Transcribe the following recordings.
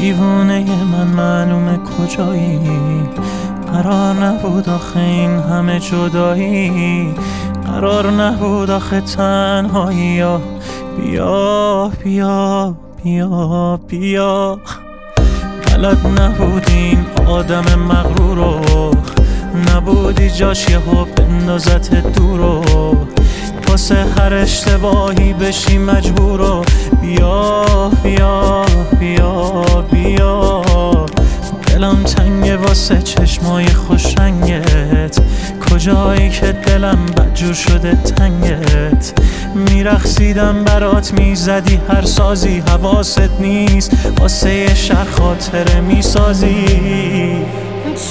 دیوونه من معلومه کجایی؟ قرار نبود آخه این همه جدایی. قرار نبود آخه تنهایی یا بیا بیا بیا بیا. بلد نبودین آدم مغرور نبودی جاش یه بندازت دورو واسه هر اشتباهی بشی مجبورو بیا بیا بیا بیا دلم تنگه واسه چشمای خوشنگت. کجایی که دلم بدجور شده تنگت. میرخسیدم برات می‌زدی هر سازی حواست نیست. واسه یه خاطره می‌سازی.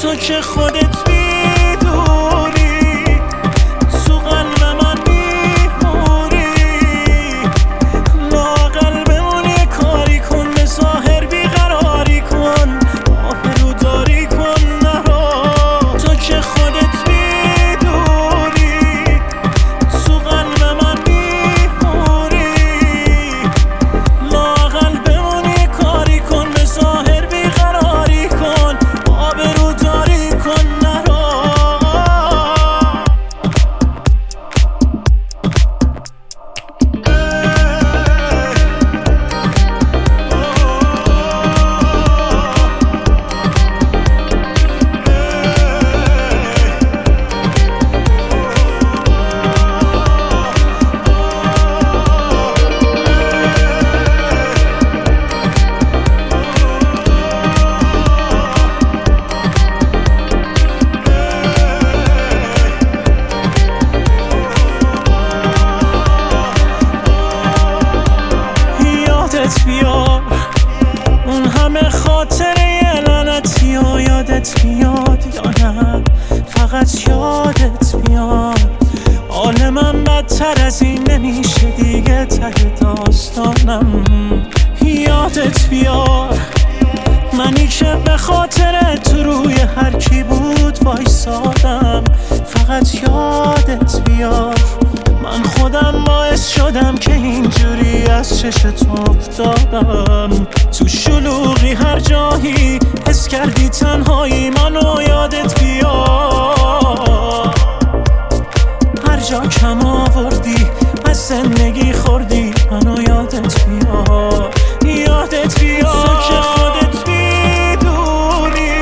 تو که خودت اون خاطره لعنتی و یادت میاد یا نه فقط یادت میاد. حال من بدتر از این نمیشه دیگه ته داستانم. یادت بیار. منی که به خاطر تو روی هر کی بود وایسادم. فقط یادت بیار. من خودم باعث شدم که اینجوری از تو افتادم. تو شلوغی هر جایی حس کردی تنهایی منو یادت بیا هر جا کم آوردی از زندگی خوردی منو یادت بیا یادت بیا که خودت می‌دونی.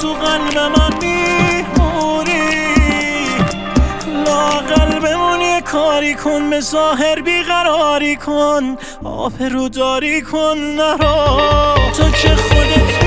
تو قلب من کاری کن به ظاهر بیقراری کن آب رو داری کن نرا تو که خودت